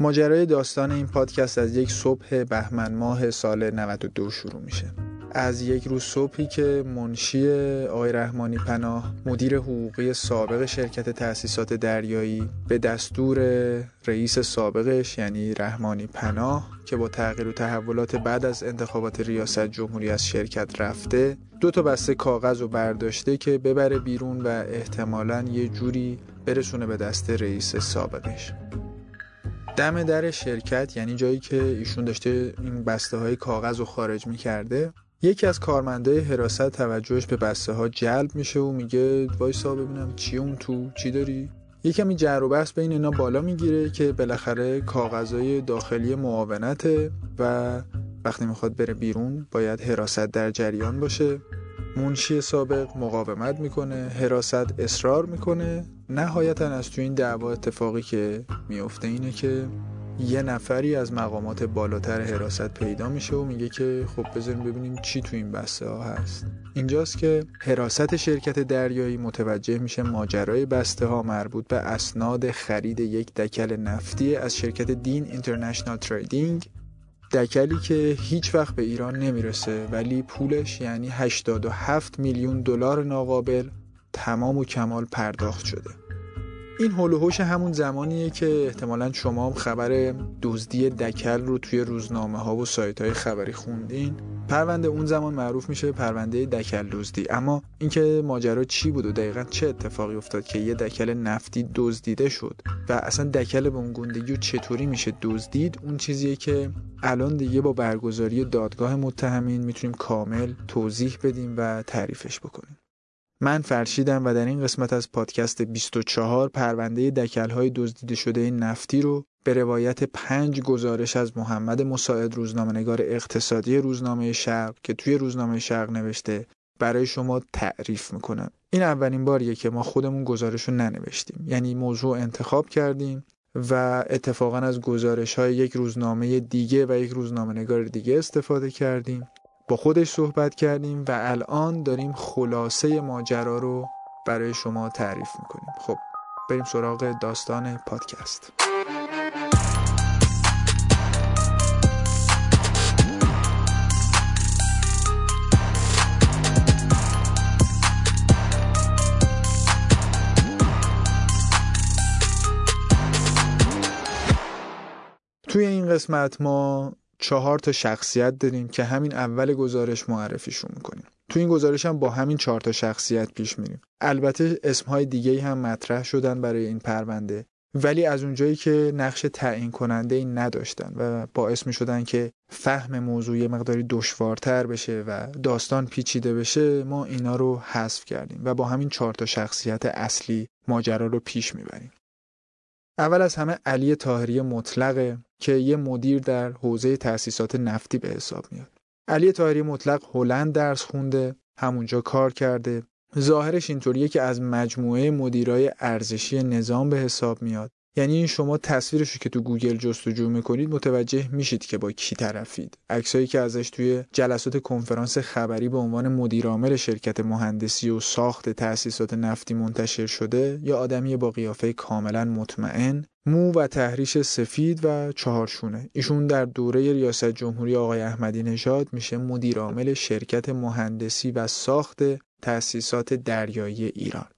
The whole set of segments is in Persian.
ماجرای داستان این پادکست از یک صبح بهمن ماه سال 92 شروع میشه. از یک روز صبحی که منشی آقای رحمانی پناه مدیر حقوقی سابق شرکت تأسیسات دریایی به دستور رئیس سابقش یعنی رحمانی پناه که با تغییر و تحولات بعد از انتخابات ریاست جمهوری از شرکت رفته دو تا بسته کاغذ و برداشته که ببره بیرون و احتمالا یه جوری برسونه به دست رئیس سابقش. دم در شرکت یعنی جایی که ایشون داشته این بسته های کاغذ رو خارج می‌کرده یکی از کارمندای حراست توجهش به بسته ها جلب میشه و میگه وایسا ببینم چی اون تو چی داری؟ یه کمی جر و بحث بین اینا بالا می‌گیره که بالاخره کاغذهای داخلی معاونته و وقتی می‌خواد بره بیرون باید حراست در جریان باشه. منشی سابق مقاومت می‌کنه حراست اصرار می‌کنه. نهایتا از تو این دعوا اتفاقی که میفته اینه که یه نفری از مقامات بالاتر حراست پیدا میشه و میگه که خب بذاریم ببینیم چی تو این بسته ها هست. اینجاست که حراست شرکت دریایی متوجه میشه ماجرای بسته ها مربوط به اسناد خرید یک دکل نفتی از شرکت دین اینترنشنال تریدینگ دکلی که هیچ وقت به ایران نمی‌رسه ولی پولش یعنی 87 میلیون دلار ناقابل تمام و کمال پرداخت شده. این هلوهوش همون زمانیه که احتمالا شما خبر دزدی دکل رو توی روزنامه ها و سایت های خبری خوندین. پرونده اون زمان معروف میشه پرونده دکل دزدی. اما اینکه ماجرا چی بود و دقیقا چه اتفاقی افتاد که یه دکل نفتی دزدیده شد و اصلا دکل به اون گندگی و چطوری میشه دزدید اون چیزیه که الان دیگه با برگزاری دادگاه متهمین می‌تونیم کامل توضیح بدیم و تعریفش بکنیم. من فرشیدم و در این قسمت از پادکست 24 پرونده دکلهای دزدیده شده نفتی رو به روایت پنج گزارش از محمد مساعد روزنامه‌نگار اقتصادی روزنامه شرق که توی روزنامه شرق نوشته برای شما تعریف می‌کنم. این اولین باریه که ما خودمون گزارش رو ننوشتیم. یعنی موضوع انتخاب کردیم و اتفاقا از گزارش های یک روزنامه دیگه و یک روزنامه نگار دیگه استفاده کردیم. با خودش صحبت کردیم و الان داریم خلاصه ماجرا رو برای شما تعریف می‌کنیم. خب بریم سراغ داستان پادکست. توی این قسمت ما چهار تا شخصیت داریم که همین اول گزارش معرفیشون می‌کنیم. تو این گزارش هم با همین چهار تا شخصیت پیش میریم. البته اسمهای دیگه هم مطرح شدن برای این پرونده ولی از اونجایی که نقش تعیین کننده این نداشتن و باعث می شدن که فهم موضوع مقداری دشوارتر بشه و داستان پیچیده بشه ما اینا رو حذف کردیم و با همین چهار تا شخصیت اصلی ماجرا رو پیش می‌بریم. اول از همه علی تاهری مطلقه که یه مدیر در حوزه تأسیسات نفتی به حساب میاد. علی تاهری مطلق هلند درس خونده، همونجا کار کرده. ظاهرش اینطوریه که از مجموعه مدیرای ارزشی نظام به حساب میاد. یعنی شما تصویرش رو که تو گوگل جستجو می‌کنید متوجه میشید که با کی طرفید. عکسایی که ازش توی جلسات کنفرانس خبری به عنوان مدیرعامل شرکت مهندسی و ساخت تأسیسات نفتی منتشر شده یا آدمی با قیافه کاملا مطمئن مو و تحریش سفید و چهارشونه. ایشون در دوره ریاست جمهوری آقای احمدی نژاد میشه مدیرعامل شرکت مهندسی و ساخت تأسیسات دریایی ایران.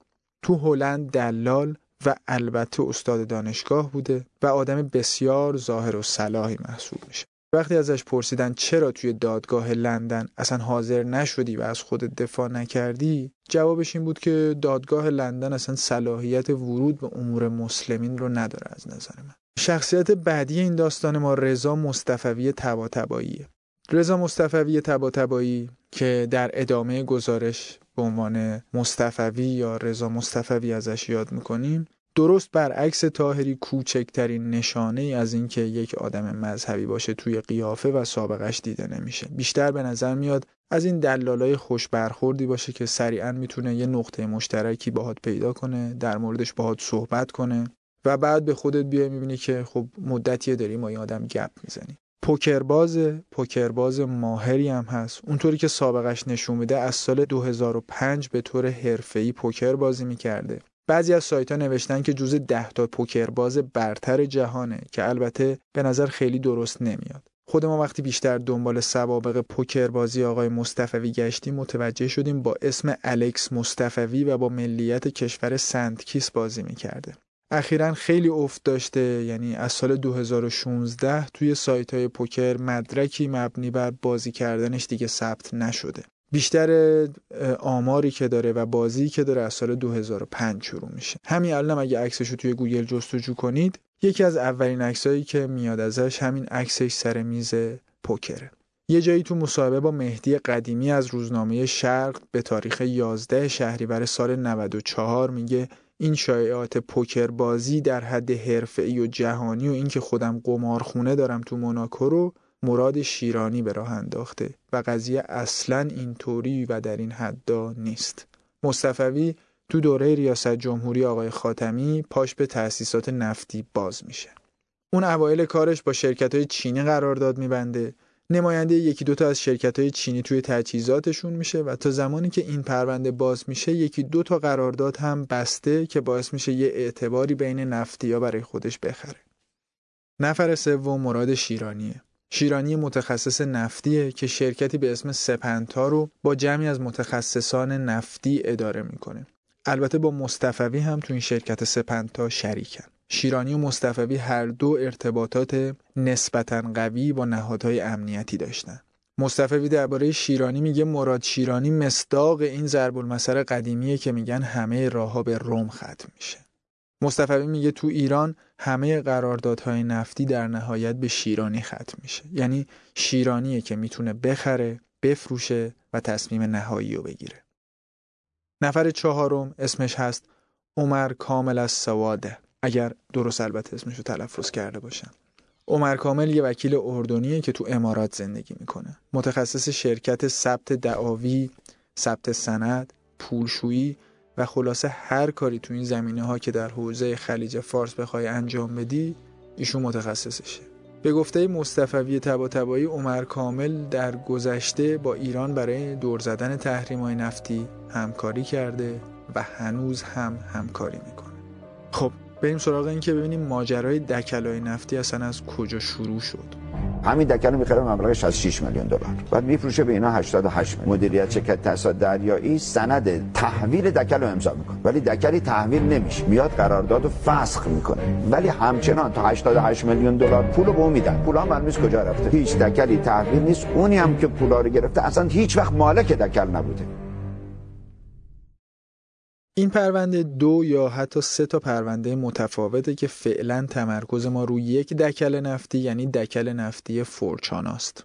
تو هلند دلال و البته استاد دانشگاه بوده و آدم بسیار ظاهر و صلاحی محسوب میشه. وقتی ازش پرسیدن چرا توی دادگاه لندن اصلا حاضر نشدی و از خودت دفاع نکردی جوابش این بود که دادگاه لندن اصلا صلاحیت ورود به امور مسلمین رو نداره از نظر من. شخصیت بعدی این داستان ما رضا مصطفوی تباتباییه رضا مصطفوی تباتبایی که در ادامه گزارش به عنوان مصطفوی یا رضا مصطفوی ازش یاد می‌کنیم درست برعکس تاهری کوچکترین نشانه ای از اینکه یک آدم مذهبی باشه توی قیافه و سابقش دیده نمیشه. بیشتر به نظر میاد از این دلالای خوش برخوردی باشه که سریعا می‌تونه یه نقطه مشترکی باهات پیدا کنه در موردش باهات صحبت کنه و بعد به خودت بیای می‌بینی که خب مدتیه داری ما این آدم گپ می‌زنی پوکرباز پوکرباز ماهری هم هست اونطوری که سابقش نشون میده از سال 2005 به طور حرفه‌ای پوکر بازی می‌کرده بعضی از سایت ها نوشتن که جز ده تا پوکرباز برتر جهانه که البته به نظر خیلی درست نمیاد. خود ما وقتی بیشتر دنبال سوابق پوکر بازی آقای مصطفوی گشتیم متوجه شدیم با اسم الکس مصطفوی و با ملیت کشور سنتکیس بازی می‌کرده. اخیرا خیلی افت داشته یعنی از سال 2016 توی سایت های پوکر مدرکی مبنی بر بازی کردنش دیگه ثبت نشده. بیشتر آماری که داره و بازی که داره از سال 2005 شروع میشه همین الان اگه عکسش رو توی گوگل جستجو کنید یکی از اولین عکسایی که میاد ازش همین عکسش سر میز پوکره یه جایی تو مصاحبه با مهدی قدیمی از روزنامه شرق به تاریخ 11 شهریور سال 94 میگه این شایعات پوکر بازی در حد حرفه‌ای و جهانی و اینکه خودم قمارخونه دارم تو موناکو رو مراد شیرانی به راه انداخته و قضیه اصلا اینطوری و در این حدا نیست. مصطفوی تو دوره ریاست جمهوری آقای خاتمی پاش به تأسیسات نفتی باز میشه. اون اوایل کارش با شرکت های چینی قرارداد میبنده. نماینده یکی دوتا از شرکت های چینی توی تجهیزاتشون میشه و تا زمانی که این پرونده باز میشه یکی دو تا قرارداد هم بسته که باعث میشه یه اعتباری بین نفتی ها برای خودش بخره. نفر سوم مراد شیرانیه. شیرانی متخصص نفتیه که شرکتی به اسم سپنتا رو با جمعی از متخصصان نفتی اداره می‌کنه. البته با مصطفوی هم تو این شرکت سپنتا شریکن. شیرانی و مصطفوی هر دو ارتباطات نسبتا قوی با نهادهای امنیتی داشتن. مصطفوی درباره شیرانی میگه مراد شیرانی مصداق این ضرب المثل قدیمیه که میگن همه راهها به روم ختم میشه. مصطفی میگه تو ایران همه قراردادهای نفتی در نهایت به شیرانی ختم میشه یعنی شیرانیه که می‌تونه بخره بفروشه و تصمیم نهایی رو بگیره نفر چهارم اسمش هست عمر کامل از سواده اگر درست البته اسمش رو تلفظ کرده باشم. عمر کامل یه وکیل اردنیه که تو امارات زندگی می‌کنه. متخصص شرکت ثبت دعاوی ثبت سند پولشویی و خلاصه هر کاری تو این زمینه ها که در حوزه خلیج فارس بخوای انجام بدی ایشون متخصصشه. به گفته مصطفوی تباتبایی عمر کامل در گذشته با ایران برای دور زدن تحریم های نفتی همکاری کرده و هنوز هم همکاری می‌کنه. خب بریم سراغ این که ببینیم ماجرای دکلای نفتی اصلا از کجا شروع شد. همین دکن رو می‌خره مبلغ 66 میلیون دلار. بعد میفروشه به اینا 88 میلیون. مدیریت شرکت تاسیسات دریایی سند تحویل دکل رو امضا می‌کنه. ولی دکلی تحویل نمیشه. میاد قرارداد رو فسخ می‌کنه. ولی همچنان تا 88 میلیون دلار پول رو به میدن. پولا معلوم کجا رفته؟ هیچ دکلی تحویل نیست. اونی هم که پولا رو گرفته اصلا هیچ وقت مالک دکل نبوده. این پرونده دو یا حتی سه تا پرونده متفاوته که فعلا تمرکز ما روی یک دکل نفتی یعنی دکل نفتی فورچاناست.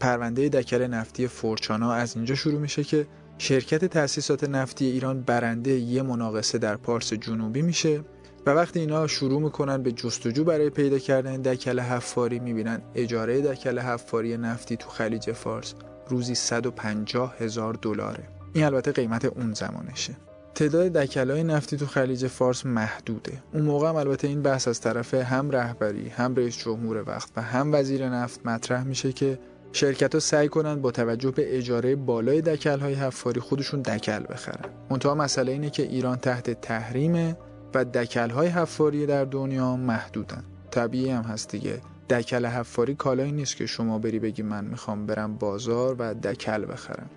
پرونده دکل نفتی فورچانا از اینجا شروع میشه که شرکت تأسیسات نفتی ایران برنده یه مناقصه در پارس جنوبی میشه و وقتی اینا شروع می‌کنن به جستجو برای پیدا کردن دکل حفاری می‌بینن اجاره دکل حفاری نفتی تو خلیج فارس روزی 150 هزار دلاره. این البته قیمت اون زمانشه. تعداد دکلای نفتی تو خلیج فارس محدوده. اون موقع هم البته این بحث از طرف هم رهبری هم رئیس جمهور وقت و هم وزیر نفت مطرح میشه که شرکت ها سعی کنن با توجه به اجاره بالای دکل های حفاری خودشون دکل بخرن. منتها مسئله اینه که ایران تحت تحریمه و دکل های حفاری در دنیا محدودن. طبیعی هم هست دیگه. دکل حفاری کالایی نیست که شما بری بگی من می‌خوام برم بازار و دکل بخرم.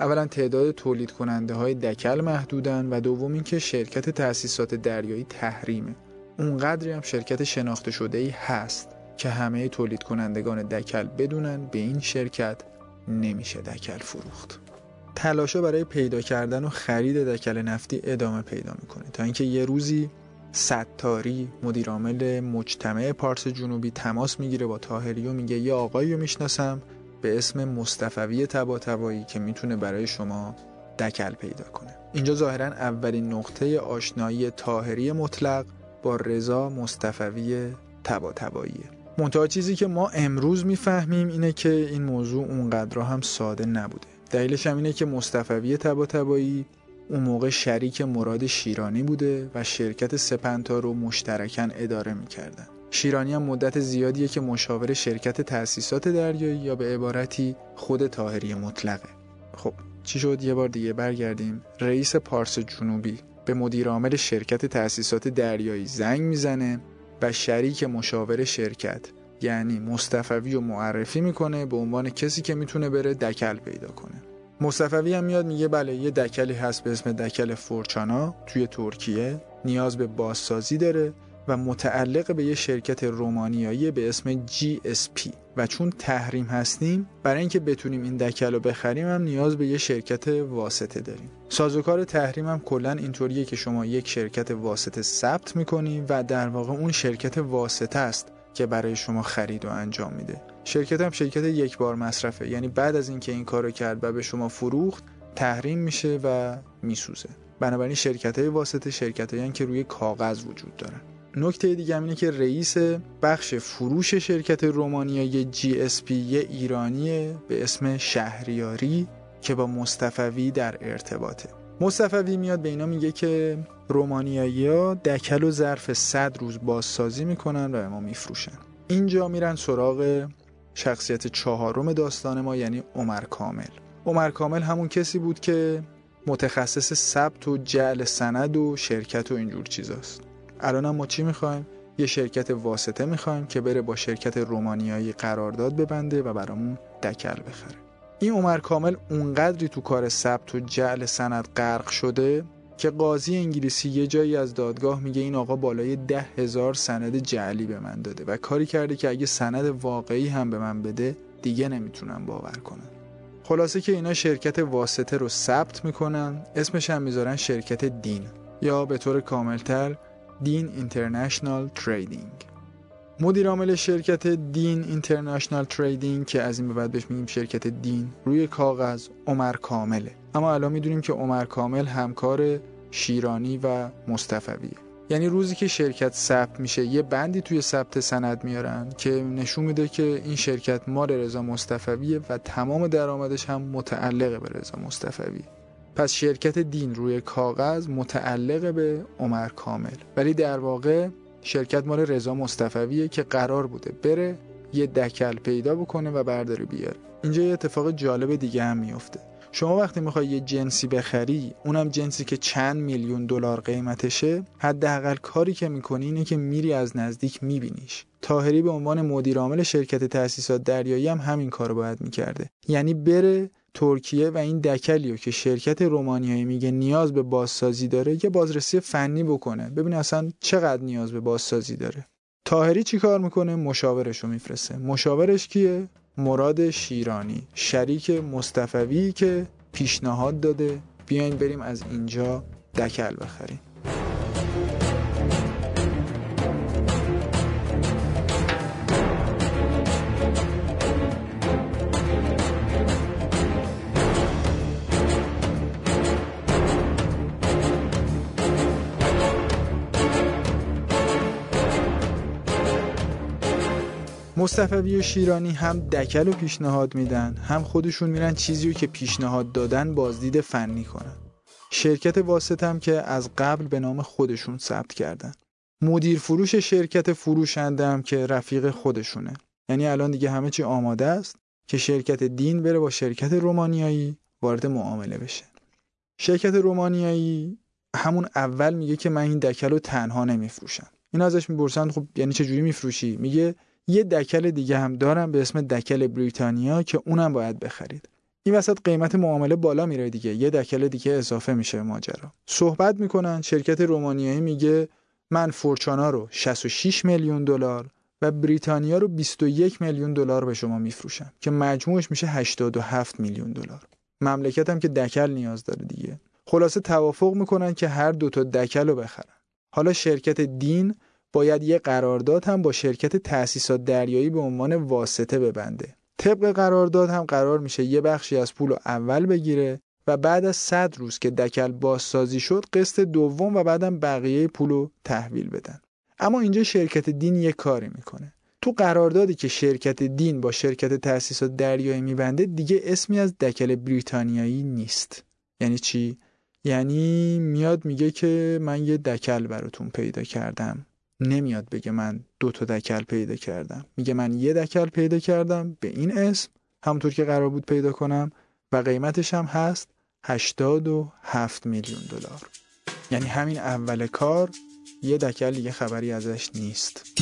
اولا تعداد تولید کننده های دکل محدودن و دوم اینکه شرکت تأسیسات دریایی تحریمه. اونقدری هم شرکت شناخته شده ای هست که همه تولید کنندگان دکل بدونن به این شرکت نمیشه دکل فروخت. تلاشا برای پیدا کردن و خرید دکل نفتی ادامه پیدا می‌کنه تا اینکه یه روزی ستاری مدیرعامل مجتمع پارس جنوبی تماس می‌گیره با تاهری و میگه یه آقایی رو می‌شناسم به اسم مصطفوی تباتبایی که می‌تونه برای شما دکل پیدا کنه. اینجا ظاهرا اولین نقطه آشنایی تاهری مطلق با رضا مصطفوی تباتباییه منتها چیزی که ما امروز می‌فهمیم اینه که این موضوع اونقدر هم ساده نبوده. دلیلش هم اینه که مصطفوی تباتبایی اون موقع شریک مراد شیرانی بوده و شرکت سپنتا رو مشترکن اداره می‌کردن. شیرانی هم مدت زیادیه که مشاور شرکت تأسیسات دریایی یا به عبارتی خود تاهری مطلقه. خب چی شد؟ یه بار دیگه برگردیم. رئیس پارس جنوبی به مدیر عامل شرکت تأسیسات دریایی زنگ می‌زنه و شریک مشاور شرکت یعنی مصطفوی رو معرفی می‌کنه به عنوان کسی که می‌تونه بره دکل پیدا کنه. مصطفوی هم میاد میگه بله یه دکلی هست به اسم دکل فورچانا توی ترکیه نیاز به بازسازی داره. و متعلق به یه شرکت رومانیایی به اسم GSP و چون تحریم هستیم برای اینکه بتونیم این دکل رو بخریم هم نیاز به یه شرکت واسطه داریم. سازوکار تحریم هم کلا اینطوریه که شما یک شرکت واسطه ثبت می‌کنیم و در واقع اون شرکت واسطه است که برای شما خرید و انجام میده. شرکت هم شرکت یک بار مصرفه. یعنی بعد از اینکه این کارو کرد و به شما فروخت تحریم میشه و میسوزه. بنابراین شرکت های واسطه شرکت هایی که روی کاغذ وجود دارن. نکته دیگه اینه که رئیس بخش فروش شرکت رومانیایی جی اس پی یه ایرانیه به اسم شهریاری که با مصطفوی در ارتباطه. مصطفوی میاد به اینا میگه که رومانیایی ها دکل و ظرف 100 روز بازسازی می‌کنن و به ما میفروشن. اینجا میرن سراغ شخصیت چهارم داستان ما یعنی عمر کامل. عمر کامل همون کسی بود که متخصص ثبت و جعل سند و شرکت و اینجور چیزاست. الان ما چی می‌خوایم؟ یه شرکت واسطه می‌خوایم که بره با شرکت رومانیایی قرارداد ببنده و برامون دکل بخره. این عمر کامل اونقدری تو کار ثبت و جعل سند غرق شده که قاضی انگلیسی یه جایی از دادگاه میگه این آقا بالای ده هزار سند جعلی به من داده و کاری کرده که اگه سند واقعی هم به من بده دیگه نمی‌تونم باور کنم. خلاصه که اینا شرکت واسطه رو ثبت می‌کنن اسمش هم می‌ذارن شرکت Dean. یا به طور کاملتر Dean International Trading. مدیر عامل شرکت Dean International Trading که از این به بعد بهش میگیم شرکت Dean روی کاغذ عمر کامله اما الان می‌دونیم که عمر کامل همکار شیرانی و مصطفویه یعنی روزی که شرکت ثبت میشه یه بندی توی ثبت سند میارن که نشون میده که این شرکت مال رضا مصطفویه و تمام درآمدش هم متعلق به رضا مصطفوی پس شرکت دین روی کاغذ متعلق به عمر کامل. ولی در واقع شرکت مال رضا مصطفویه که قرار بوده بره یه دکل پیدا بکنه و برداره بیاره. اینجا یه اتفاق جالب دیگه هم میفته. شما وقتی می‌خوای یه جنسی بخری اونم جنسی که چند میلیون دلار قیمتشه حداقل کاری که می‌کنی اینه که میری از نزدیک میبینیش. تاهری به عنوان مدیر عامل شرکت تأسیسات دریایی هم همین کارو باید می‌کرده. یعنی بره ترکیه و این دکلیو که شرکت رومانیایی میگه نیاز به بازسازی داره یه بازرسی فنی بکنه. ببین اصلا چقدر نیاز به بازسازی داره. تاهری چی کار می‌کنه؟ مشاورش رو میفرسته. مشاورش کیه؟ مراد شیرانی. شریک مصطفوی که پیشنهاد داده. بیاین بریم از اینجا دکل بخریم. مصطفی و شیرانی هم دکل رو پیشنهاد میدن هم خودشون میرن چیزی رو که پیشنهاد دادن بازدید فنی کنن. شرکت واسط هم که از قبل به نام خودشون ثبت کردن. مدیر فروش شرکت فروشنده هم که رفیق خودشونه. یعنی الان دیگه همه چی آماده است که شرکت دین بره با شرکت رومانیایی وارد معامله بشه. شرکت رومانیایی همون اول میگه که من این دکل رو تنها نمیفروشم. این ازش می‌پرسن خب یعنی چه جوری میفروشی؟ میگه یه دکل دیگه هم دارم به اسم دکل بریتانیا که اونم باید بخرید. این وسط قیمت معامله بالا میره دیگه. یه دکل دیگه اضافه میشه ماجرا. صحبت می‌کنن شرکت رومانیایی میگه من فورچانا رو 66 میلیون دلار و بریتانیا رو 21 میلیون دلار به شما میفروشم که مجموعش میشه 87 میلیون دلار. مملکتم که دکل نیاز داره دیگه. خلاصه توافق می‌کنن که هر دوتا دکل رو بخرن. حالا شرکت دین باید یه قرارداد هم با شرکت تأسیسات دریایی به عنوان واسطه ببنده. طبق قرارداد هم قرار میشه یه بخشی از پول اول بگیره و بعد از 100 روز که دکل بازسازی شد قسط دوم و بعدم بقیه پولو تحویل بدن. اما اینجا شرکت دین یه کاری می‌کنه. تو قراردادی که شرکت دین با شرکت تأسیسات دریایی میبنده دیگه اسمی از دکل بریتانیایی نیست. یعنی چی؟ یعنی میاد میگه که من یه دکل براتون پیدا کردم. نمیاد بگه من دو تا دکل پیدا کردم. میگه من یه دکل پیدا کردم به این اسم همونطور که قرار بود پیدا کنم و قیمتش هم هست 87 میلیون دلار. یعنی همین اول کار یه دکل دیگه خبری ازش نیست.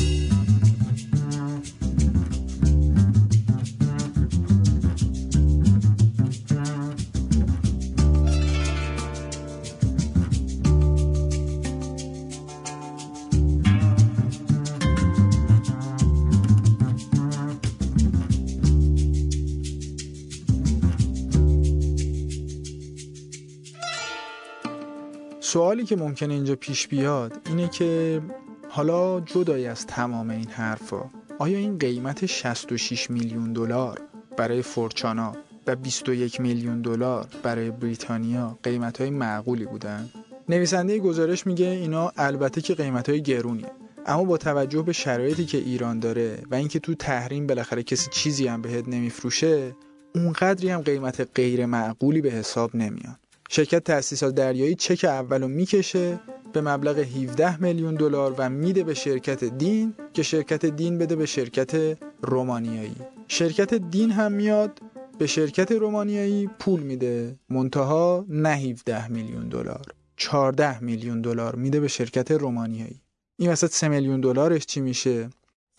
سوالی که ممکنه اینجا پیش بیاد اینه که حالا جدای از تمام این حرفا آیا این قیمت 66 میلیون دلار برای فورچانا و 21 میلیون دلار برای بریتانیا قیمت های معقولی بودن؟ نویسنده گزارش میگه اینا البته که قیمت های گرونیه اما با توجه به شرایطی که ایران داره و اینکه تو تحریم بالاخره کسی چیزی هم بهت نمیفروشه اونقدری هم قیمت غیر معقولی به حساب نمیان شرکت تأسیسات دریایی چک اولو می‌کشه به مبلغ 17 میلیون دلار و میده به شرکت دین که شرکت دین بده به شرکت رومانیایی. شرکت دین هم میاد به شرکت رومانیایی پول میده. منتها نه 17 میلیون دلار 14 میلیون دلار میده به شرکت رومانیایی. این وسط 3 میلیون دلارش چی میشه؟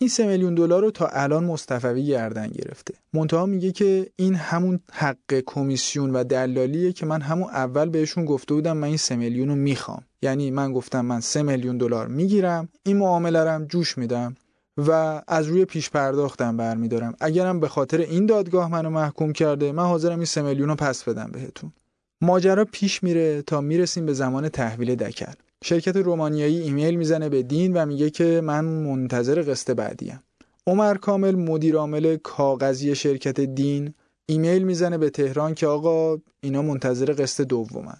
این سه میلیون دلار رو تا الان مصطفی گردن گرفته. منتها میگه که این همون حق کمیسیون و دلالیه که من همون اول بهشون گفته بودم من این سه میلیون رو می‌خوام. یعنی من گفتم من سه میلیون دلار می‌گیرم این معامله رم جوش میدم و از روی پیش پرداختم برمیدارم. اگرم به خاطر این دادگاه منو محکوم کرده من حاضرم این سه میلیون رو پس بدم بهتون. ماجرا پیش میره تا می‌رسیم به زمان تحویل دکل. شرکت رومانیایی ایمیل می‌زنه به دین و میگه که من منتظر قسط بعدیم. عمر کامل مدیر عامل کاغذی شرکت دین ایمیل می‌زنه به تهران که آقا اینا منتظر قسط دومن.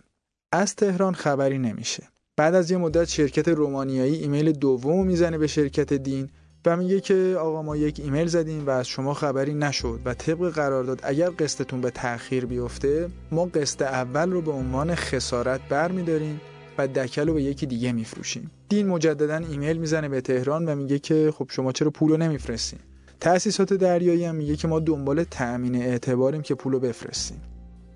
از تهران خبری نمیشه. بعد از یه مدت شرکت رومانیایی ایمیل دوم می‌زنه به شرکت دین و میگه که آقا ما یک ایمیل زدیم و از شما خبری نشد و طبق قرارداد اگر قسطتون به تأخیر بیفته ما قسط اول رو به عنوان خسارت برمیداریم و دکل رو به یکی دیگه میفروشیم. دین مجددا ایمیل می‌زنه به تهران و میگه که خب شما چرا پولو نمیفرستین؟ تأسیسات دریایی هم میگه که ما دنبال تأمین اعتباریم که پولو بفرستیم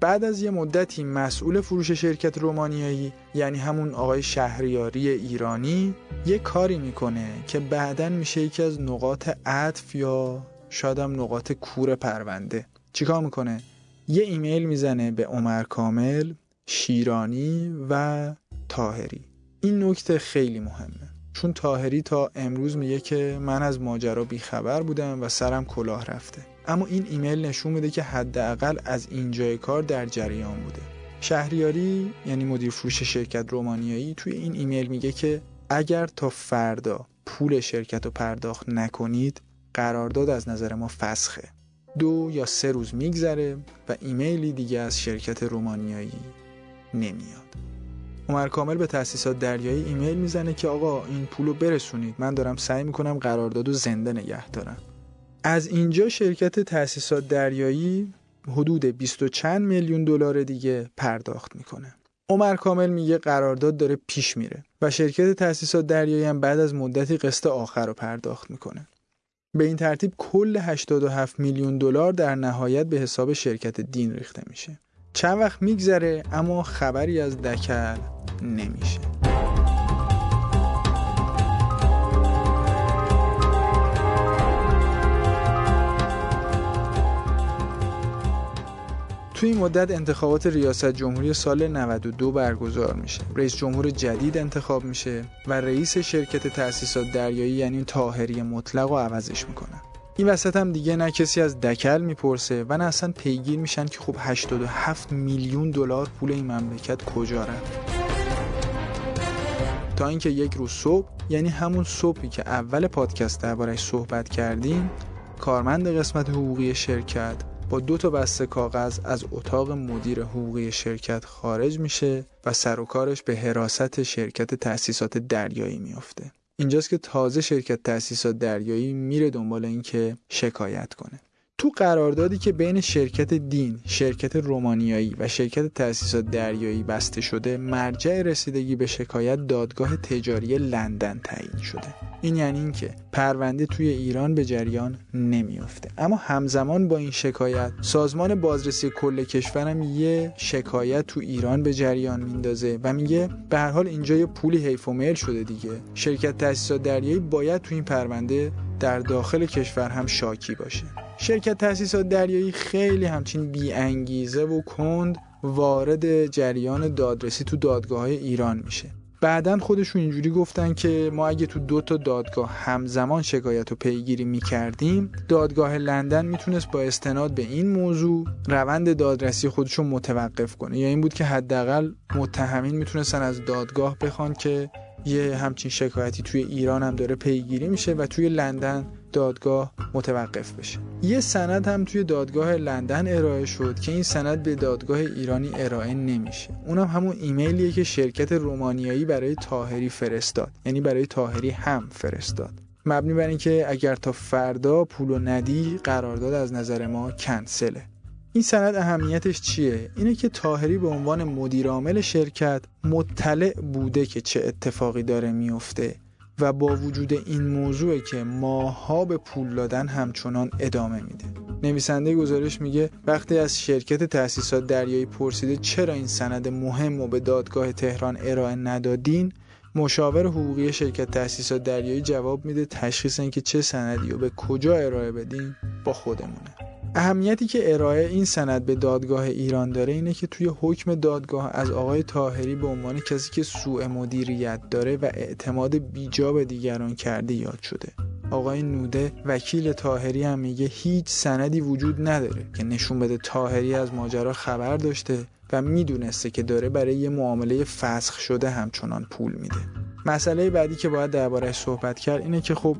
بعد از یه مدتی مسئول فروش شرکت رومانیایی یعنی همون آقای شهریاری ایرانی یه کاری می‌کنه که بعدا میشه یکی از نقاط عطف یا شاید هم نقاط کور پرونده. چیکار می‌کنه؟ یه ایمیل می‌زنه به عمر کامل شیرانی و تاهری این نکته خیلی مهمه. چون تاهری تا امروز میگه که من از ماجرا بیخبر بودم و سرم کلاه رفته. اما این ایمیل نشون میده که حداقل از اینجای کار در جریان بوده. شهریاری یعنی مدیر فروش شرکت رومانیایی توی این ایمیل میگه که اگر تا فردا پول شرکت رو پرداخت نکنید قرارداد از نظر ما فسخه. دو یا سه روز میگذره و ایمیلی دیگه از شرکت رومانیایی نمیاد. عمر کامل به تاسیسات دریایی ایمیل می‌زنه که آقا این پولو برسونید. من دارم سعی می‌کنم قراردادو زنده نگه دارم. از اینجا شرکت تاسیسات دریایی حدود 20 چند میلیون دلار دیگه پرداخت می‌کنه. عمر کامل میگه قرارداد داره پیش میره و شرکت تاسیسات دریایی هم بعد از مدتی قسط آخر رو پرداخت می‌کنه. به این ترتیب کل 87 میلیون دلار در نهایت به حساب شرکت دین ریخته میشه. چند وقت میگذره اما خبری از دکل نمیشه. توی این مدت انتخابات ریاست جمهوری سال 92 برگزار میشه. رئیس جمهور جدید انتخاب میشه و رئیس شرکت تأسیسات دریایی یعنی تاهری مطلق رو عوضش می‌کنن این وسط هم دیگه نه کسی از دکل می‌پرسه و نه اصلا پیگیر میشن که خب 87 میلیون دلار پول این مملکت کجا رفت. تا اینکه یک روز صبح یعنی همون صبحی که اول پادکست دربارش صحبت کردیم کارمند قسمت حقوقی شرکت با دو تا بسته کاغذ از اتاق مدیر حقوقی شرکت خارج میشه و سر و کارش به حراست شرکت تأسیسات دریایی میافته. اینجاست که تازه شرکت تأسیسات دریایی میره دنبال اینکه شکایت کنه. تو قراردادی که بین شرکت دین، شرکت رومانیایی و شرکت تأسیسات دریایی بسته شده، مرجع رسیدگی به شکایت دادگاه تجاری لندن تعیین شده. این یعنی اینکه پرونده توی ایران به جریان نمیافته اما همزمان با این شکایت سازمان بازرسی کل کشورم یه شکایت تو ایران به جریان میندازه و میگه به هر حال اینجا یه پولی حیف و میل شده دیگه شرکت تأسیسات دریایی باید تو این پرونده در داخل کشور هم شاکی باشه. شرکت تأسیسات دریایی خیلی همچین بی انگیزه و کند وارد جریان دادرسی تو دادگاه های ایران میشه. بعدا خودشون اینجوری گفتن که ما اگه تو دو تا دادگاه همزمان شکایت و پیگیری می‌کردیم دادگاه لندن می‌تونست با استناد به این موضوع روند دادرسی خودشون متوقف کنه. یا این بود که حداقل متهمین می‌تونستن از دادگاه بخوان که یه همچین شکایتی توی ایران هم داره پیگیری میشه و توی لندن دادگاه متوقف بشه. یه سند هم توی دادگاه لندن ارائه شد که این سند به دادگاه ایرانی ارائه نمیشه. اونم همون ایمیلیه که شرکت رومانیایی برای تاهری فرستاد. یعنی برای تاهری هم فرستاد. مبنی بر اینکه اگر تا فردا پول و ندی قرارداد از نظر ما کنسله. این سند اهمیتش چیه؟ اینه که تاهری به عنوان مدیرعامل شرکت مطلع بوده که چه اتفاقی داره میفته. و با وجود این موضوع که ماها به پول دادن همچنان ادامه میده. نویسنده گزارش میگه وقتی از شرکت تأسیسات دریایی پرسیده چرا این سند مهم و به دادگاه تهران ارائه ندادین مشاور حقوقی شرکت تأسیسات دریایی جواب میده تشخیص اینکه چه سندی و به کجا ارائه بدین با خودمونه. اهمیتی که ارائه این سند به دادگاه ایران داره اینه که توی حکم دادگاه از آقای تاهری به عنوان کسی که سوء مدیریت داره و اعتماد بیجا به دیگران کرده یاد شده. آقای نوده وکیل تاهری هم میگه هیچ سندی وجود نداره که نشون بده تاهری از ماجرا خبر داشته و می‌دونسته که داره برای یه معامله فسخ شده همچنان پول میده. مسئله بعدی که باید دربارهش صحبت کرد اینه که خب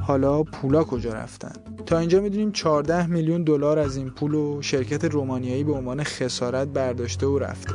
حالا پولا کجا رفتن؟ تا اینجا می‌دونیم 14 میلیون دلار از این پول و شرکت رومانیایی به عنوان خسارت برداشته و رفته.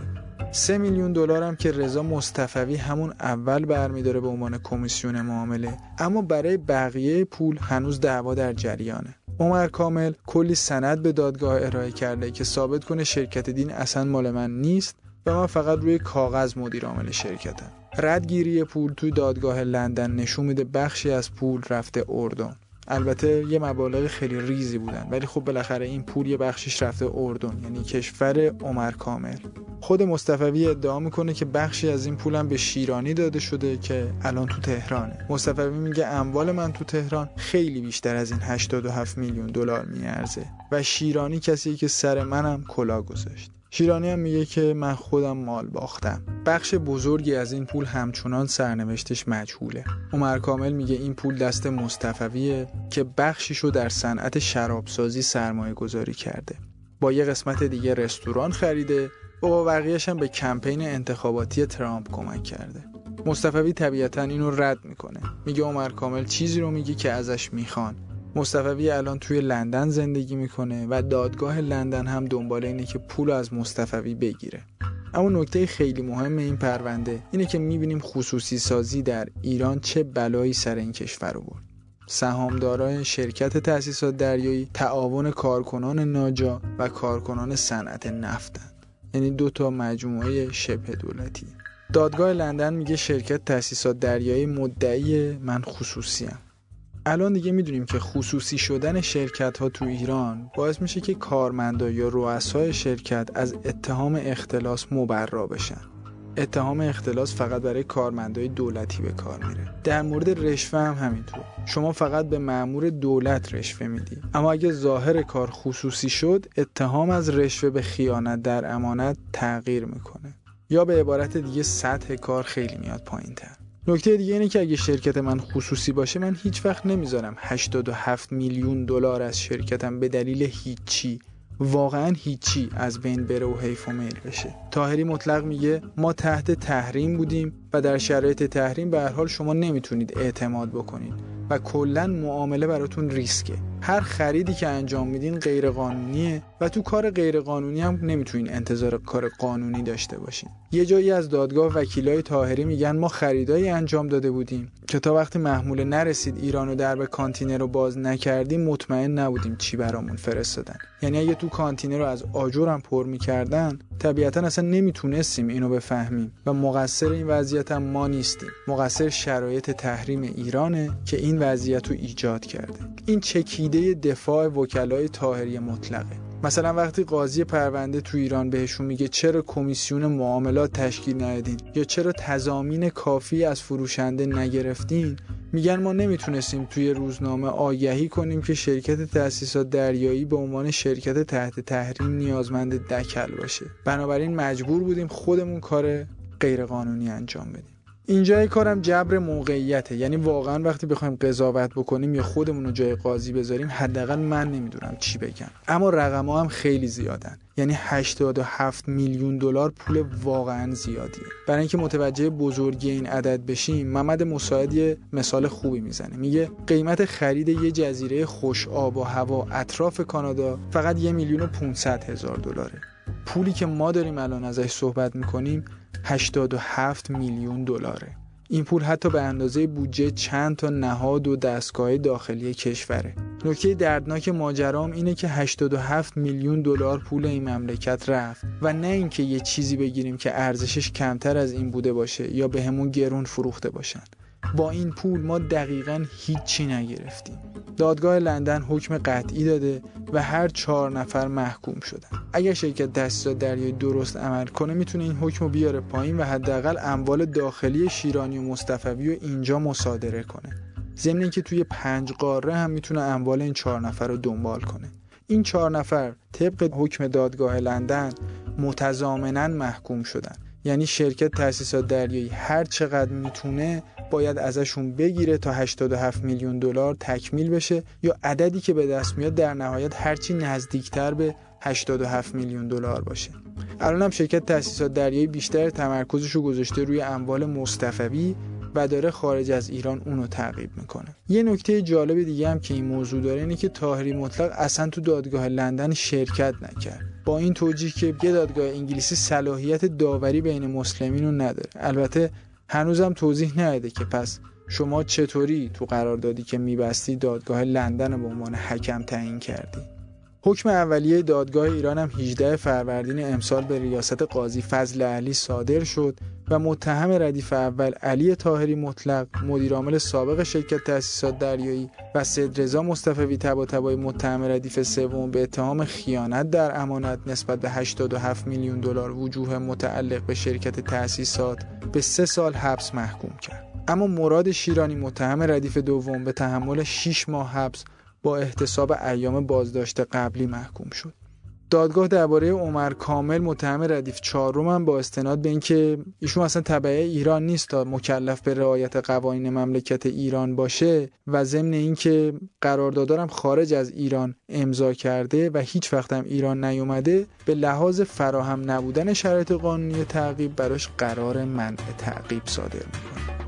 3 میلیون دلار هم که رضا مصطفوی همون اول برمیداره به عنوان کمیسیون معامله اما برای بقیه پول هنوز دعوا در جریانه. عمر کامل کلی سند به دادگاه ارائه کرده که ثابت کنه شرکت دین اصلا مال من نیست و من فقط روی کاغذ مدیر عامل شرکتم. ردگیری پول توی دادگاه لندن نشون میده بخشی از پول رفته اردن. البته یه مبالغ خیلی ریزی بودن ولی خب بالاخره این پول یه بخشش رفته اردن یعنی کشور عمر کامل. خود مصطفوی ادعا می‌کنه که بخشی از این پولم به شیرانی داده شده که الان تو تهرانه. مصطفوی میگه اموال من تو تهران خیلی بیشتر از این 87 میلیون دلار میارزه و شیرانی کسی که سر منم کلا گذاشت. شیرانی هم میگه که من خودم مال باختم. بخش بزرگی از این پول همچنان سرنوشتش مجهوله. عمر کامل میگه این پول دست مصطفویه که بخشیشو در صنعت شرابسازی سرمایه گذاری کرده. با یه قسمت دیگه رستوران خریده. و با بقیهش هم به کمپین انتخاباتی ترامپ کمک کرده. مصطفوی طبیعتا اینو رد می‌کنه. میگه عمر کامل چیزی رو میگه که ازش می‌خوان. مصطفی الان توی لندن زندگی می‌کنه و دادگاه لندن هم دنبال اینه که پول از مصطفی بگیره. اما نکته خیلی مهم این پرونده اینه که می‌بینیم خصوصی سازی در ایران چه بلایی سر این کشور رو برد. سهامدارای شرکت تأسیسات دریایی تعاون کارکنان ناجا و کارکنان صنعت نفتند. یعنی دو تا مجموعه شبه دولتی. دادگاه لندن میگه شرکت تأسیسات دریایی مدعی من خصوصیم الان دیگه می‌دونیم که خصوصی شدن شرکت ها تو ایران باعث میشه که کارمندا یا رؤسای شرکت از اتهام اختلاس مبرا بشن. اتهام اختلاس فقط برای کارمندای دولتی به کار میره. در مورد رشوه هم همینطور. شما فقط به مأمور دولت رشوه میدی. اما اگه ظاهر کار خصوصی شد اتهام از رشوه به خیانت در امانت تغییر می‌کنه. یا به عبارت دیگه سطح کار خیلی میاد پایین تر نکته دیگه اینه که اگه شرکت من خصوصی باشه من هیچ وقت نمی‌ذارم 87 میلیون دلار از شرکتم به دلیل هیچی. واقعا هیچی از بین بره و حیف و میل بشه. تاهری مطلق میگه ما تحت تحریم بودیم و در شرایط تحریم به هر حال شما نمی‌تونید اعتماد بکنید و کلا معامله براتون ریسکه. هر خریدی که انجام میدین غیر قانونیه و تو کار غیر قانونی هم نمی‌تونین انتظار کار قانونی داشته باشین. یه جایی از دادگاه وکیلای تاهری میگن ما خریدایی انجام داده بودیم که تا وقتی محموله نرسید ایران و درب کانتینر رو باز نکردیم مطمئن نبودیم چی برامون فرستادن. یعنی اگه تو کانتینر رو از آجرم پر می‌کردن طبیعتا اصلا نمی‌تونستیم اینو بفهمیم و مقصر این وضعیت هم ما نیستیم. مقصر شرایط تحریم ایرانه که این وضعیت رو ایجاد کرده. این چکیده دفاع وکلای تاهری مطلقه. مثلا وقتی قاضی پرونده تو ایران بهشون میگه چرا کمیسیون معاملات تشکیل ندادین یا چرا تضامین کافی از فروشنده نگرفتین میگن ما نمی‌تونستیم توی روزنامه آگهی کنیم که شرکت تأسیسات دریایی به عنوان شرکت تحت تحریم نیازمند دکل باشه. بنابراین مجبور بودیم خودمون کار غیرقانونی انجام بدیم. اینجای کارم جبر موقعیته. یعنی واقعا وقتی بخوایم قضاوت بکنیم یا خودمون رو جای قاضی بذاریم حداقل من نمی‌دونم چی بگم. اما رقم ها هم خیلی زیادن. یعنی 87 میلیون دلار پول واقعا زیادیه. برای اینکه متوجه بزرگی این عدد بشیم محمد مساعد یه مثال خوبی می‌زنه. میگه قیمت خرید یه جزیره خوش آب و هوا اطراف کانادا فقط یه میلیون و 500 هزار دلاره. پولی که ما داریم الان ازش صحبت می‌کنیم 87 میلیون دلاره. این پول حتی به اندازه بودجه چند تا نهاد و دستگاه داخلی کشوره. نکته دردناک ماجرام اینه که 87 میلیون دلار پول این مملکت رفت و نه اینکه یه چیزی بگیریم که ارزشش کمتر از این بوده باشه یا به همون گرون فروخته باشن. با این پول ما دقیقا هیچی نگرفتیم. دادگاه لندن حکم قطعی داده و هر چهار نفر محکوم شدن. اگر شرکت تاسیسات دریایی درست عمل کنه می‌تونه این حکم رو بیاره پایین و حداقل اموال داخلی شیرانی و مصطفوی رو اینجا مصادره کنه. ضمن اینکه توی پنج قاره هم می‌تونه اموال این چهار نفر رو دنبال کنه. این چهار نفر طبق حکم دادگاه لندن متضامنا محکوم شدن. یعنی شرکت تاسیسات دریایی هر چقدر می‌تونه باید ازشون بگیره تا 87 میلیون دلار تکمیل بشه یا عددی که به دست میاد در نهایت هرچی نزدیکتر به 87 میلیون دلار باشه. الان هم شرکت تاسیسات دریایی بیشتر تمرکزش رو گذاشته روی اموال مصطفوی و داره خارج از ایران اونو تعقیب می‌کنه. یه نکته جالب دیگه هم که این موضوع داره اینه که تاهری مطلق اصلا تو دادگاه لندن شرکت نکرد. با این توجیه که یه دادگاه انگلیسی صلاحیت داوری بین مسلمین رو نداره. البته هنوزم توضیح نداده که پس شما چطوری تو قراردادی که میبستی دادگاه لندن رو به عنوان حکم تعیین کردی؟ حکم اولیه دادگاه ایران هم 18 فروردین امسال به ریاست قاضی فضل علی صادر شد و متهم ردیف اول علی تاهری مطلق مدیرعامل سابق شرکت تأسیسات دریایی و سید رضا مصطفی طباطبایی متهم ردیف سوم به اتهام خیانت در امانت نسبت به 87 میلیون دلار وجوه متعلق به شرکت تأسیسات به سه سال حبس محکوم کرد. اما مراد شیرانی متهم ردیف دوم به تحمل 6 ماه حبس با احتساب ایام بازداشت قبلی محکوم شد. دادگاه درباره عمر کامل متهم ردیف چهارم هم با استناد به اینکه ایشون اصلا تبعه ایران نیست تا مکلف به رعایت قوانین مملکت ایران باشه و ضمن اینکه قراردادارم خارج از ایران امضا کرده و هیچ وقت هم ایران نیومده به لحاظ فراهم نبودن شرایط قانونی تعقیب براش قرار منع تعقیب صادر می‌کنه.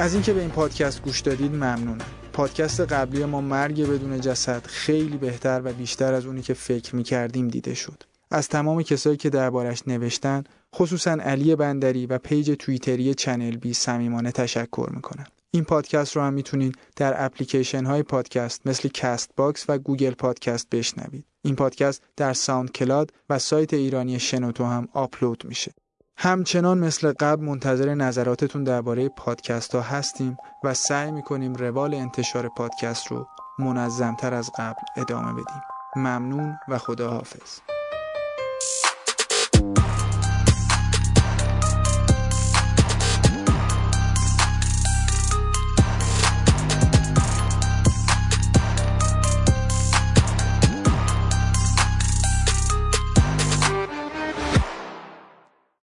از اینکه به این پادکست گوش دادید ممنونم. پادکست قبلی ما مرگ بدون جسد خیلی بهتر و بیشتر از اونی که فکر می‌کردیم دیده شد. از تمام کسایی که دربارش نوشتن خصوصا علی بندری و page توییتری Channel B صمیمانه تشکر می‌کنم. این پادکست رو هم می‌تونید در اپلیکیشن های پادکست مثل Castbox و Google Podcast بشنوید. این پادکست در SoundCloud و سایت ایرانی شنوتو هم آپلود میشه. همچنان مثل قبل منتظر نظراتتون درباره پادکست ها هستیم و سعی می‌کنیم روال انتشار پادکست رو منظمتر از قبل ادامه بدیم. ممنون و خدا حافظ